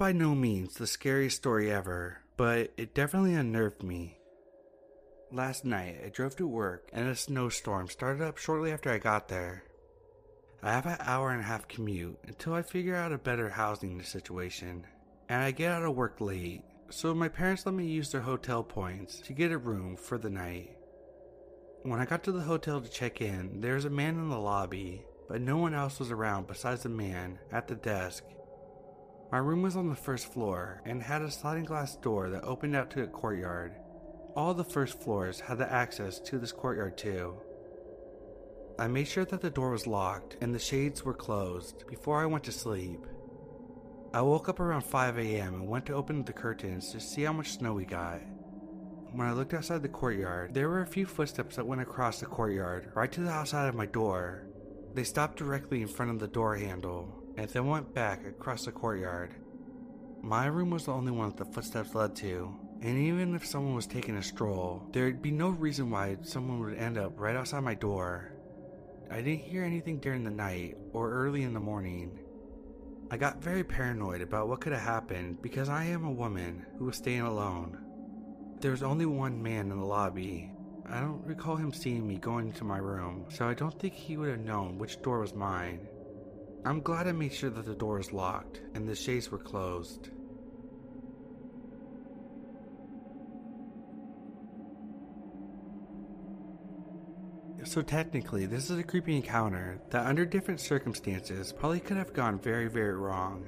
By no means the scariest story ever, but it definitely unnerved me. Last night, I drove to work and a snowstorm started up shortly after I got there. I have an hour and a half commute until I figure out a better housing situation, and I get out of work late, so my parents let me use their hotel points to get a room for the night. When I got to the hotel to check in, there was a man in the lobby, but no one else was around besides the man at the desk my room was on the first floor and had a sliding glass door that opened out to a courtyard. All the first floors had the access to this courtyard too. I made sure that the door was locked and the shades were closed before I went to sleep. I woke up around 5 a.m. and went to open the curtains to see how much snow we got. When I looked outside the courtyard, there were a few footsteps that went across the courtyard right to the outside of my door. They stopped directly in front of the door handle and then went back across the courtyard. My room was the only one that the footsteps led to, and even if someone was taking a stroll, there'd be no reason why someone would end up right outside my door. I didn't hear anything during the night or early in the morning. I got very paranoid about what could have happened because I am a woman who was staying alone. There was only one man in the lobby. I don't recall him seeing me going into my room, so I don't think he would have known which door was mine. I'm glad I made sure that the door was locked and the shades were closed. So technically, this is a creepy encounter that under different circumstances probably could have gone very, very wrong.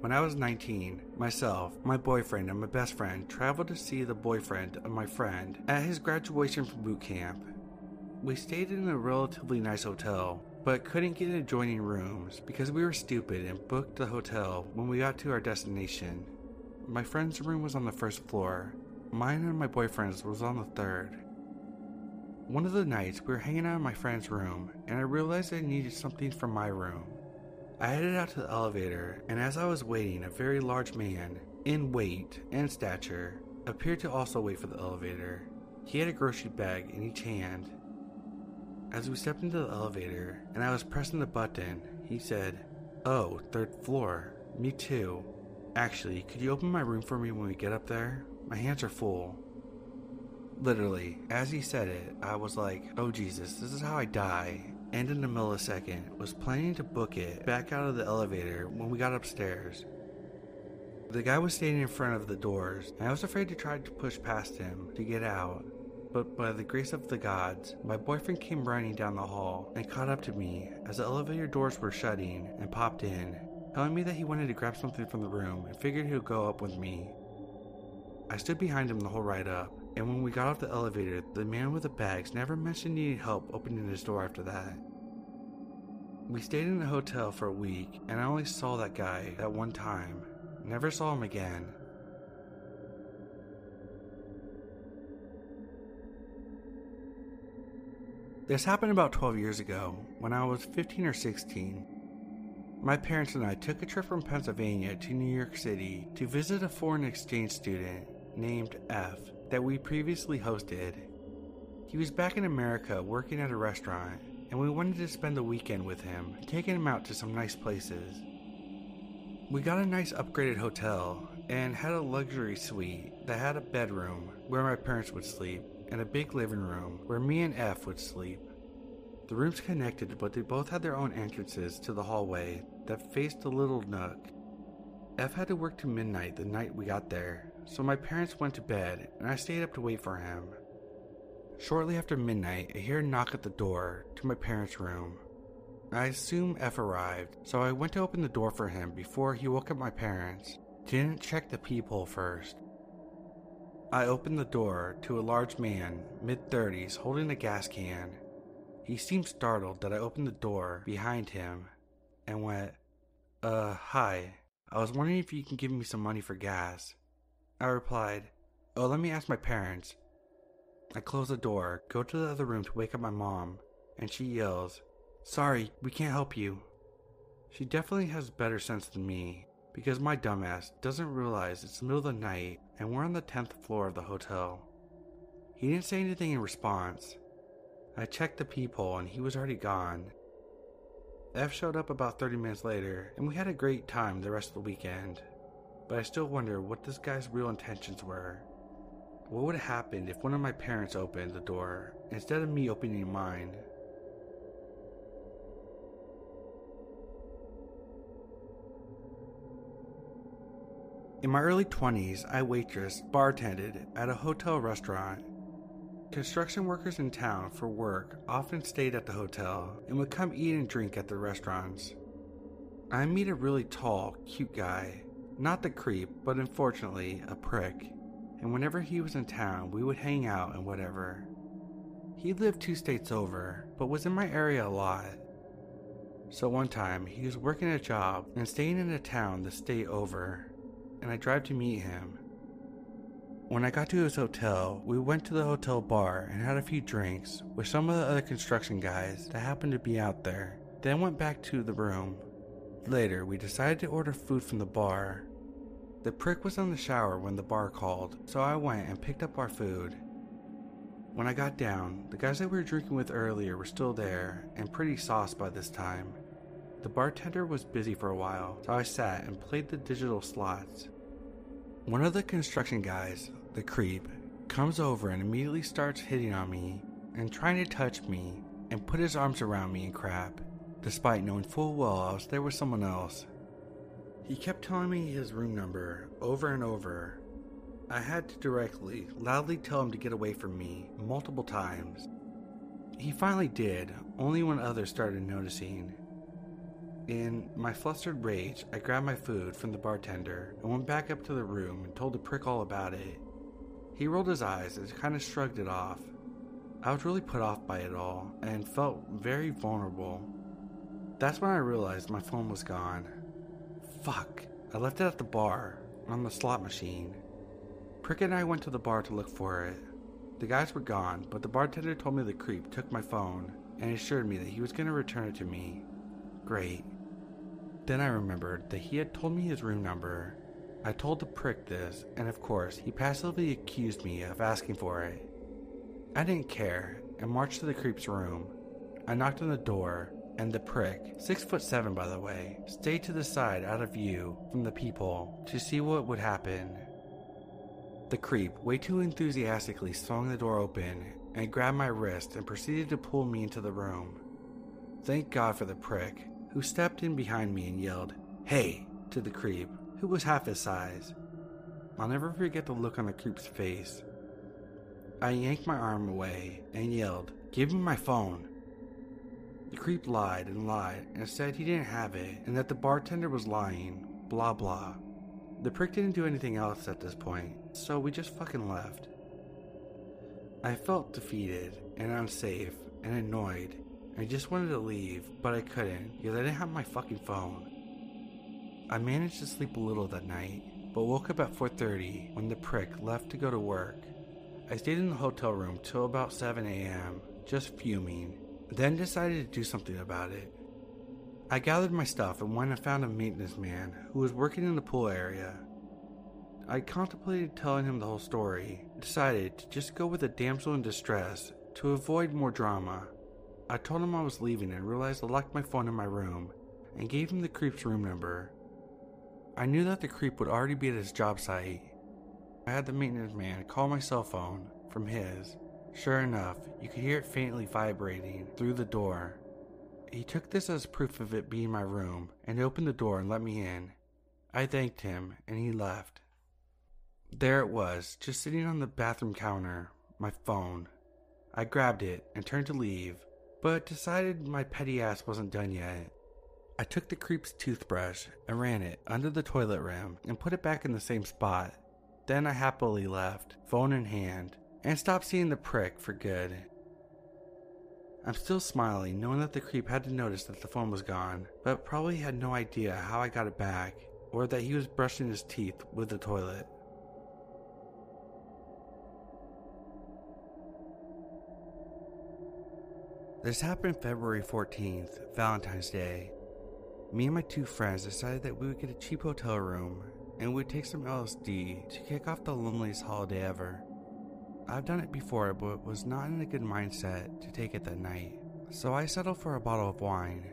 When I was 19, myself, my boyfriend, and my best friend traveled to see the boyfriend of my friend at his graduation from boot camp. We stayed in a relatively nice hotel but couldn't get adjoining rooms because we were stupid and booked the hotel when we got to our destination. My friend's room was on the first floor, mine and my boyfriend's was on the third. One of the nights we were hanging out in my friend's room and I realized I needed something from my room. I headed out to the elevator, and as I was waiting, a very large man, in weight and stature, appeared to also wait for the elevator. He had a grocery bag in each hand as we stepped into the elevator and I was pressing the button, he said, Oh, third floor. Me too. Actually, could you open my room for me when we get up there? My hands are full. Literally, as he said it, I was like, oh Jesus, this is how I die. And in a millisecond, was planning to book it back out of the elevator when we got upstairs. The guy was standing in front of the doors, and I was afraid to try to push past him to get out but by the grace of the gods, my boyfriend came running down the hall and caught up to me as the elevator doors were shutting and popped in, telling me that he wanted to grab something from the room and figured he would go up with me. I stood behind him the whole ride up, and when we got off the elevator, the man with the bags never mentioned needing help opening his door after that. We stayed in the hotel for a week, and I only saw that guy that one time. Never saw him again. This happened about 12 years ago, when I was 15 or 16. My parents and I took a trip from Pennsylvania to New York City to visit a foreign exchange student named F that we previously hosted. He was back in America working at a restaurant, and we wanted to spend the weekend with him, taking him out to some nice places. We got a nice upgraded hotel and had a luxury suite that had a bedroom where my parents would sleep and a big living room where me and F would sleep. The rooms connected, but they both had their own entrances to the hallway that faced a little nook. F had to work to midnight the night we got there, so my parents went to bed and I stayed up to wait for him. Shortly after midnight, I hear a knock at the door to my parents' room. I assume F arrived, so I went to open the door for him before he woke up my parents. Didn't check the peephole first. I opened the door to a large man, mid 30s, holding a gas can. He seemed startled that I opened the door behind him and went, Uh, hi. I was wondering if you can give me some money for gas. I replied, Oh, let me ask my parents. I close the door, go to the other room to wake up my mom, and she yells, Sorry, we can't help you. She definitely has better sense than me, because my dumbass doesn't realize it's the middle of the night and we're on the 10th floor of the hotel. He didn't say anything in response. I checked the peephole and he was already gone. F showed up about 30 minutes later, and we had a great time the rest of the weekend. But I still wonder what this guy's real intentions were. What would have happened if one of my parents opened the door instead of me opening mine? In my early 20s, I waitressed, bartended at a hotel restaurant. Construction workers in town for work often stayed at the hotel and would come eat and drink at the restaurants. I meet a really tall, cute guy. Not the creep, but unfortunately, a prick. And whenever he was in town, we would hang out and whatever. He lived two states over, but was in my area a lot. So one time, he was working a job and staying in a town the state over and I drive to meet him. When I got to his hotel, we went to the hotel bar and had a few drinks with some of the other construction guys that happened to be out there, then went back to the room. Later, we decided to order food from the bar. The prick was in the shower when the bar called, so I went and picked up our food. When I got down, the guys that we were drinking with earlier were still there and pretty sauced by this time. The bartender was busy for a while, so I sat and played the digital slots. One of the construction guys, the creep, comes over and immediately starts hitting on me and trying to touch me and put his arms around me and crap, despite knowing full well I was there with someone else. He kept telling me his room number over and over. I had to directly, loudly tell him to get away from me multiple times. He finally did, only when others started noticing. In my flustered rage, I grabbed my food from the bartender and went back up to the room and told the prick all about it. He rolled his eyes and kind of shrugged it off. I was really put off by it all and felt very vulnerable. That's when I realized my phone was gone. Fuck, I left it at the bar, on the slot machine. Prick and I went to the bar to look for it. The guys were gone, but the bartender told me the creep took my phone and assured me that he was going to return it to me. Great. Then I remembered that he had told me his room number. I told the prick this, and of course, he passively accused me of asking for it. I didn't care and marched to the creep's room. I knocked on the door, and the prick, six foot seven by the way, stayed to the side out of view from the people to see what would happen. The creep, way too enthusiastically, swung the door open and grabbed my wrist and proceeded to pull me into the room. Thank God for the prick, who stepped in behind me and yelled, Hey, to the creep, who was half his size. I'll never forget the look on the creep's face. I yanked my arm away and yelled, Give me my phone. The creep lied and lied and said he didn't have it and that the bartender was lying, blah blah. The prick didn't do anything else at this point, so we just fucking left. I felt defeated and unsafe and annoyed I just wanted to leave, but I couldn't because I didn't have my fucking phone. I managed to sleep a little that night, but woke up at 4:30 when the prick left to go to work. I stayed in the hotel room till about 7 a.m., just fuming, then decided to do something about it. I gathered my stuff and went and found a maintenance man who was working in the pool area. I contemplated telling him the whole story, decided to just go with a damsel in distress to avoid more drama. I told him I was leaving and realized I locked my phone in my room and gave him the creep's room number. I knew that the creep would already be at his job site. I had the maintenance man call my cell phone from his. Sure enough, you could hear it faintly vibrating through the door. He took this as proof of it being my room and opened the door and let me in. I thanked him and he left. There it was, just sitting on the bathroom counter, my phone. I grabbed it and turned to leave but decided my petty ass wasn't done yet. I took the creep's toothbrush and ran it under the toilet rim and put it back in the same spot. Then I happily left, phone in hand, and stopped seeing the prick for good. I'm still smiling, knowing that the creep had to notice that the phone was gone, but probably had no idea how I got it back, or that he was brushing his teeth with the toilet. This happened February 14th, Valentine's Day. Me and my two friends decided that we would get a cheap hotel room and we would take some LSD to kick off the loneliest holiday ever. I've done it before, but was not in a good mindset to take it that night, so I settled for a bottle of wine.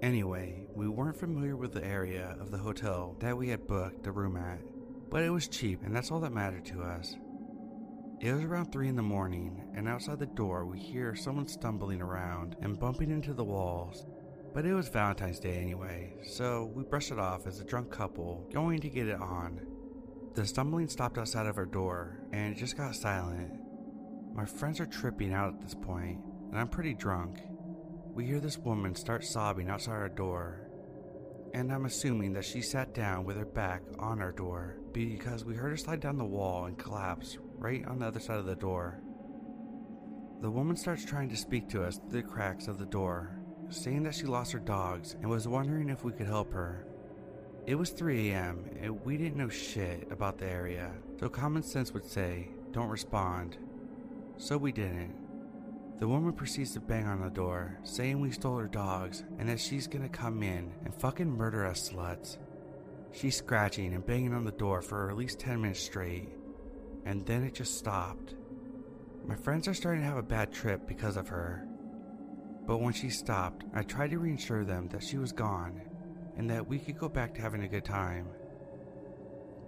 Anyway, we weren't familiar with the area of the hotel that we had booked a room at, but it was cheap and that's all that mattered to us. It was around 3 in the morning, and outside the door, we hear someone stumbling around and bumping into the walls. But it was Valentine's Day anyway, so we brushed it off as a drunk couple going to get it on. The stumbling stopped outside of our door, and it just got silent. My friends are tripping out at this point, and I'm pretty drunk. We hear this woman start sobbing outside our door, and I'm assuming that she sat down with her back on our door because we heard her slide down the wall and collapse right on the other side of the door. The woman starts trying to speak to us through the cracks of the door, saying that she lost her dogs and was wondering if we could help her. It was 3 a.m. and we didn't know shit about the area, so common sense would say, don't respond. So we didn't. The woman proceeds to bang on the door, saying we stole her dogs and that she's gonna come in and fucking murder us sluts. She's scratching and banging on the door for at least 10 minutes straight, and then it just stopped. My friends are starting to have a bad trip because of her. But when she stopped, I tried to reassure them that she was gone and that we could go back to having a good time.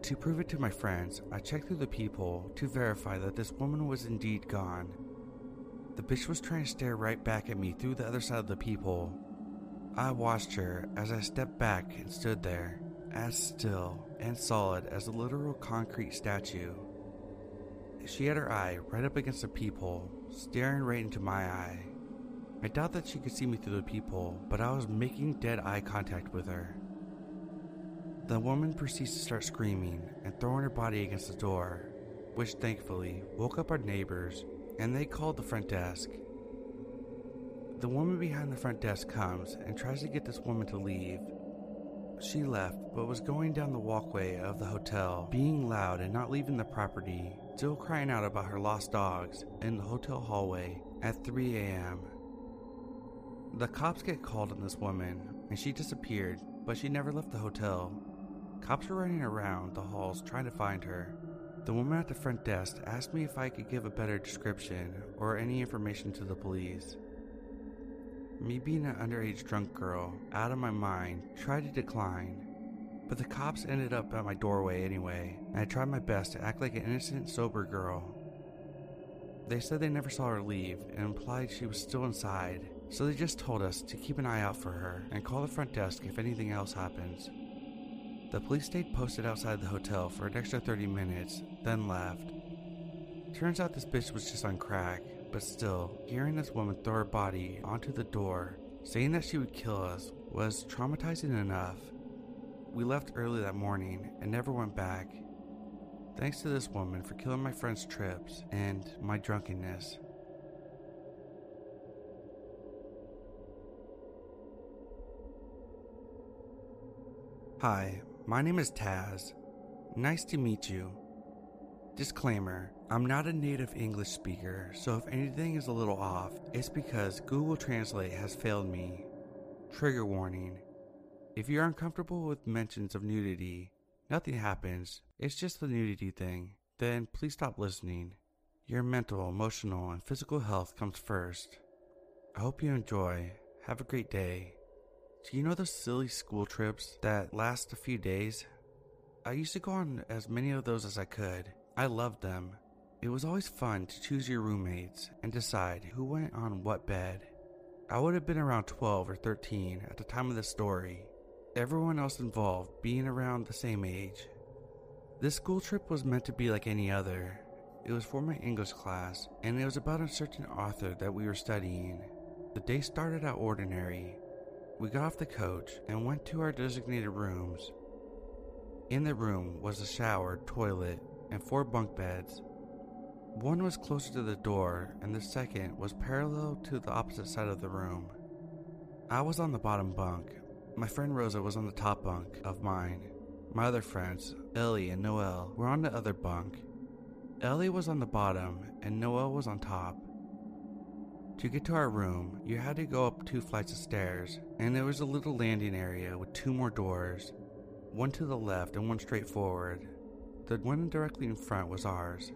To prove it to my friends, I checked through the peephole to verify that this woman was indeed gone. The bitch was trying to stare right back at me through the other side of the peephole. I watched her as I stepped back and stood there, as still and solid as a literal concrete statue. She had her eye right up against the peephole, staring right into my eye. I doubt that she could see me through the peephole, but I was making dead eye contact with her. The woman proceeds to start screaming and throwing her body against the door, which thankfully woke up our neighbors and they called the front desk. The woman behind the front desk comes and tries to get this woman to leave. She left, but was going down the walkway of the hotel, being loud and not leaving the property, still crying out about her lost dogs in the hotel hallway at 3 a.m. The cops get called on this woman, and she disappeared, but she never left the hotel. Cops were running around the halls trying to find her. The woman at the front desk asked me if I could give a better description or any information to the police. Me being an underage drunk girl, out of my mind, tried to decline. But the cops ended up at my doorway anyway, and I tried my best to act like an innocent, sober girl. They said they never saw her leave and implied she was still inside, so they just told us to keep an eye out for her and call the front desk if anything else happens. The police stayed posted outside the hotel for an extra 30 minutes, then left. Turns out this bitch was just on crack, but still, hearing this woman throw her body onto the door, saying that she would kill us, was traumatizing enough. We left early that morning and never went back. Thanks to this woman for killing my friend's trips and my drunkenness. Hi, my name is Taz. Nice to meet you. Disclaimer I'm not a native English speaker, so if anything is a little off, it's because Google Translate has failed me. Trigger warning If you're uncomfortable with mentions of nudity, nothing happens, it's just the nudity thing, then please stop listening. Your mental, emotional, and physical health comes first. I hope you enjoy. Have a great day. Do you know those silly school trips that last a few days? I used to go on as many of those as I could. I loved them. It was always fun to choose your roommates and decide who went on what bed. I would have been around 12 or 13 at the time of the story, everyone else involved being around the same age. This school trip was meant to be like any other. It was for my English class, and it was about a certain author that we were studying. The day started out ordinary, we got off the coach and went to our designated rooms. In the room was a shower, toilet, and four bunk beds. One was closer to the door, and the second was parallel to the opposite side of the room. I was on the bottom bunk. My friend Rosa was on the top bunk of mine. My other friends, Ellie and Noel, were on the other bunk. Ellie was on the bottom, and Noel was on top. To get to our room, you had to go up two flights of stairs, and there was a little landing area with two more doors one to the left and one straight forward. The one directly in front was ours.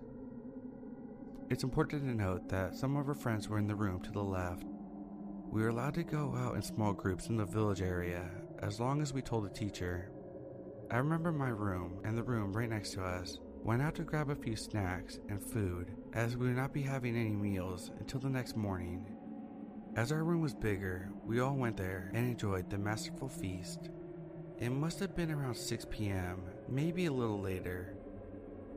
It's important to note that some of our friends were in the room to the left. We were allowed to go out in small groups in the village area as long as we told the teacher. I remember my room and the room right next to us went out to grab a few snacks and food as we would not be having any meals until the next morning. As our room was bigger, we all went there and enjoyed the masterful feast. It must have been around 6 p.m., maybe a little later.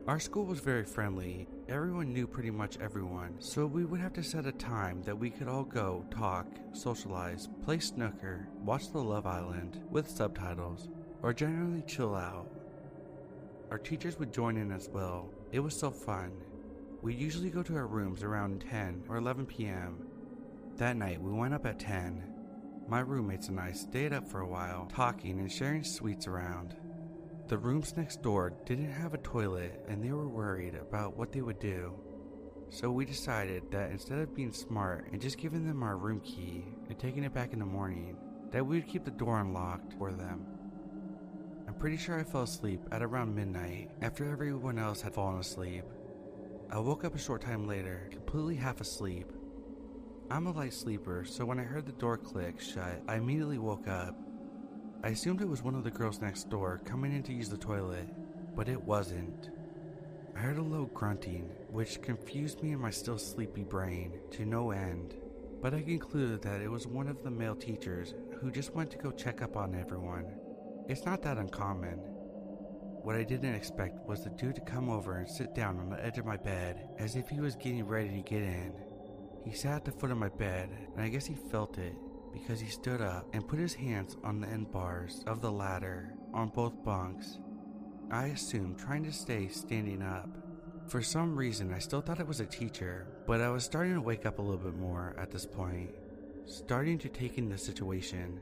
Our school was very friendly. Everyone knew pretty much everyone, so we would have to set a time that we could all go, talk, socialize, play snooker, watch The Love Island with subtitles, or generally chill out. Our teachers would join in as well. It was so fun. We usually go to our rooms around 10 or 11 p.m. That night, we went up at 10. My roommates and I stayed up for a while, talking and sharing sweets around. The rooms next door didn't have a toilet and they were worried about what they would do. So we decided that instead of being smart and just giving them our room key and taking it back in the morning, that we would keep the door unlocked for them. I'm pretty sure I fell asleep at around midnight after everyone else had fallen asleep. I woke up a short time later, completely half asleep. I'm a light sleeper, so when I heard the door click shut, I immediately woke up. I assumed it was one of the girls next door coming in to use the toilet, but it wasn't. I heard a low grunting, which confused me in my still sleepy brain to no end, but I concluded that it was one of the male teachers who just went to go check up on everyone. It's not that uncommon. What I didn't expect was the dude to come over and sit down on the edge of my bed as if he was getting ready to get in. He sat at the foot of my bed, and I guess he felt it because he stood up and put his hands on the end bars of the ladder on both bunks. I assumed trying to stay standing up. For some reason, I still thought it was a teacher, but I was starting to wake up a little bit more at this point, starting to take in the situation.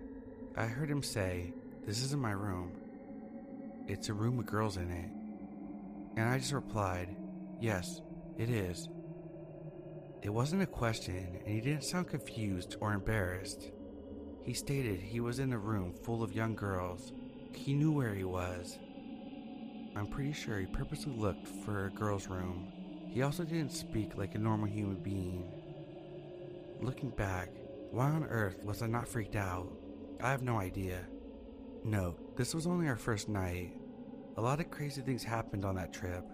I heard him say, This isn't my room. It's a room with girls in it. And I just replied, Yes, it is. It wasn't a question, and he didn't sound confused or embarrassed. He stated he was in a room full of young girls. He knew where he was. I'm pretty sure he purposely looked for a girl's room. He also didn't speak like a normal human being. Looking back, why on earth was I not freaked out? I have no idea. Note, this was only our first night. A lot of crazy things happened on that trip,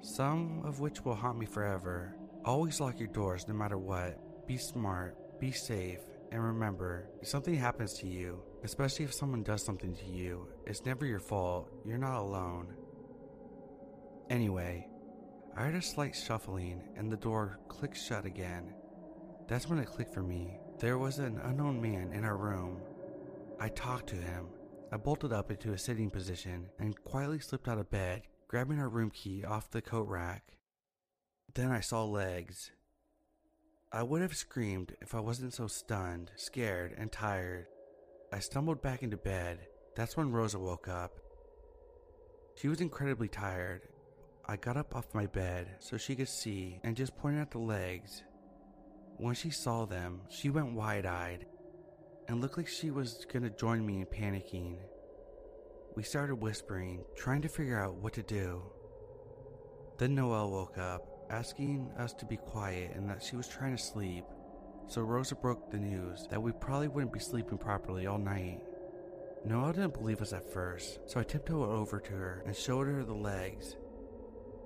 some of which will haunt me forever. Always lock your doors no matter what. Be smart, be safe, and remember if something happens to you, especially if someone does something to you, it's never your fault. You're not alone. Anyway, I heard a slight shuffling and the door clicked shut again. That's when it clicked for me. There was an unknown man in our room. I talked to him. I bolted up into a sitting position and quietly slipped out of bed, grabbing our room key off the coat rack. Then I saw legs. I would have screamed if I wasn't so stunned, scared, and tired. I stumbled back into bed. That's when Rosa woke up. She was incredibly tired. I got up off my bed so she could see and just pointed at the legs. When she saw them, she went wide eyed and looked like she was gonna join me in panicking. We started whispering, trying to figure out what to do. Then Noelle woke up asking us to be quiet and that she was trying to sleep. So Rosa broke the news that we probably wouldn't be sleeping properly all night. Noelle didn't believe us at first, so I tiptoed over to her and showed her the legs.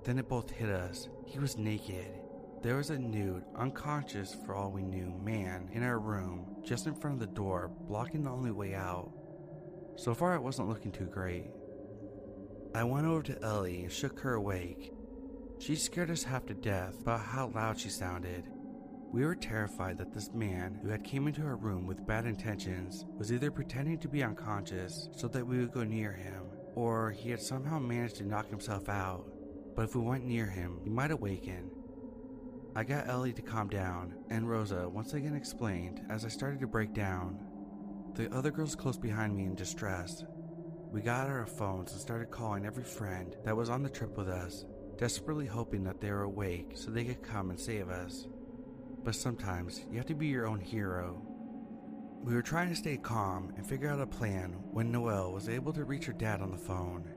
Then it both hit us. He was naked. There was a nude, unconscious for all we knew, man in our room, just in front of the door, blocking the only way out. So far, it wasn't looking too great. I went over to Ellie and shook her awake. She scared us half to death about how loud she sounded. We were terrified that this man, who had came into our room with bad intentions, was either pretending to be unconscious so that we would go near him, or he had somehow managed to knock himself out. But if we went near him, he might awaken. I got Ellie to calm down, and Rosa once again explained as I started to break down. The other girls close behind me in distress. We got our phones and started calling every friend that was on the trip with us desperately hoping that they were awake so they could come and save us. But sometimes you have to be your own hero. We were trying to stay calm and figure out a plan when Noelle was able to reach her dad on the phone.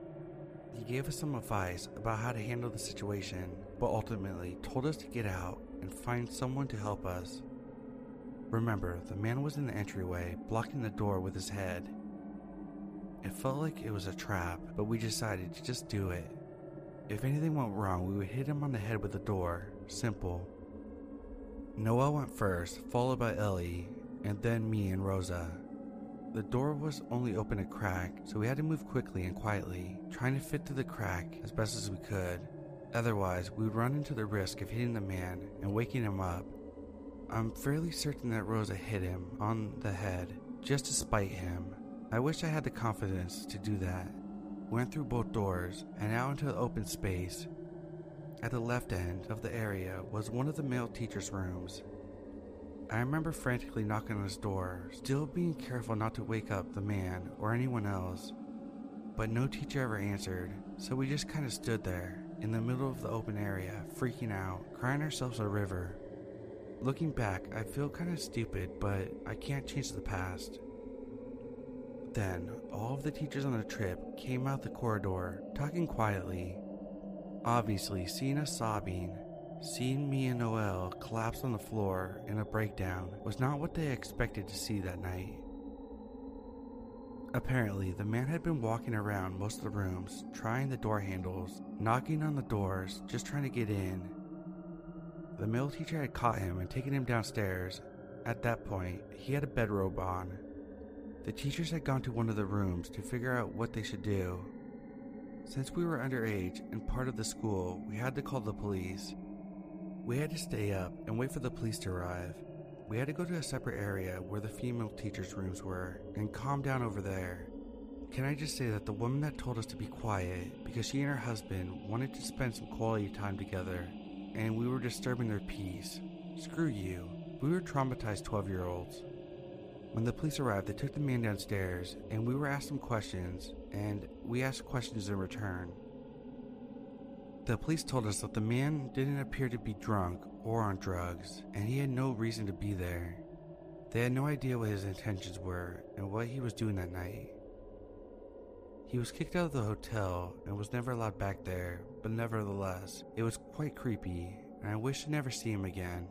He gave us some advice about how to handle the situation, but ultimately told us to get out and find someone to help us. Remember, the man was in the entryway, blocking the door with his head. It felt like it was a trap, but we decided to just do it. If anything went wrong, we would hit him on the head with the door. Simple. Noel went first, followed by Ellie, and then me and Rosa. The door was only open a crack, so we had to move quickly and quietly, trying to fit through the crack as best as we could. Otherwise, we would run into the risk of hitting the man and waking him up. I'm fairly certain that Rosa hit him on the head just to spite him. I wish I had the confidence to do that. Went through both doors and out into the open space. At the left end of the area was one of the male teacher's rooms. I remember frantically knocking on his door, still being careful not to wake up the man or anyone else. But no teacher ever answered, so we just kind of stood there, in the middle of the open area, freaking out, crying ourselves a river. Looking back, I feel kind of stupid, but I can't change the past. Then, all of the teachers on the trip came out the corridor, talking quietly. Obviously, seeing us sobbing, Seeing me and Noel collapse on the floor in a breakdown was not what they expected to see that night. Apparently, the man had been walking around most of the rooms, trying the door handles, knocking on the doors, just trying to get in. The male teacher had caught him and taken him downstairs. At that point, he had a bedrobe on. The teachers had gone to one of the rooms to figure out what they should do. Since we were underage and part of the school, we had to call the police. We had to stay up and wait for the police to arrive. We had to go to a separate area where the female teachers' rooms were and calm down over there. Can I just say that the woman that told us to be quiet because she and her husband wanted to spend some quality time together and we were disturbing their peace? Screw you. We were traumatized 12 year olds. When the police arrived, they took the man downstairs and we were asked some questions and we asked questions in return. The police told us that the man didn't appear to be drunk or on drugs, and he had no reason to be there. They had no idea what his intentions were and what he was doing that night. He was kicked out of the hotel and was never allowed back there, but nevertheless, it was quite creepy, and I wish to never see him again.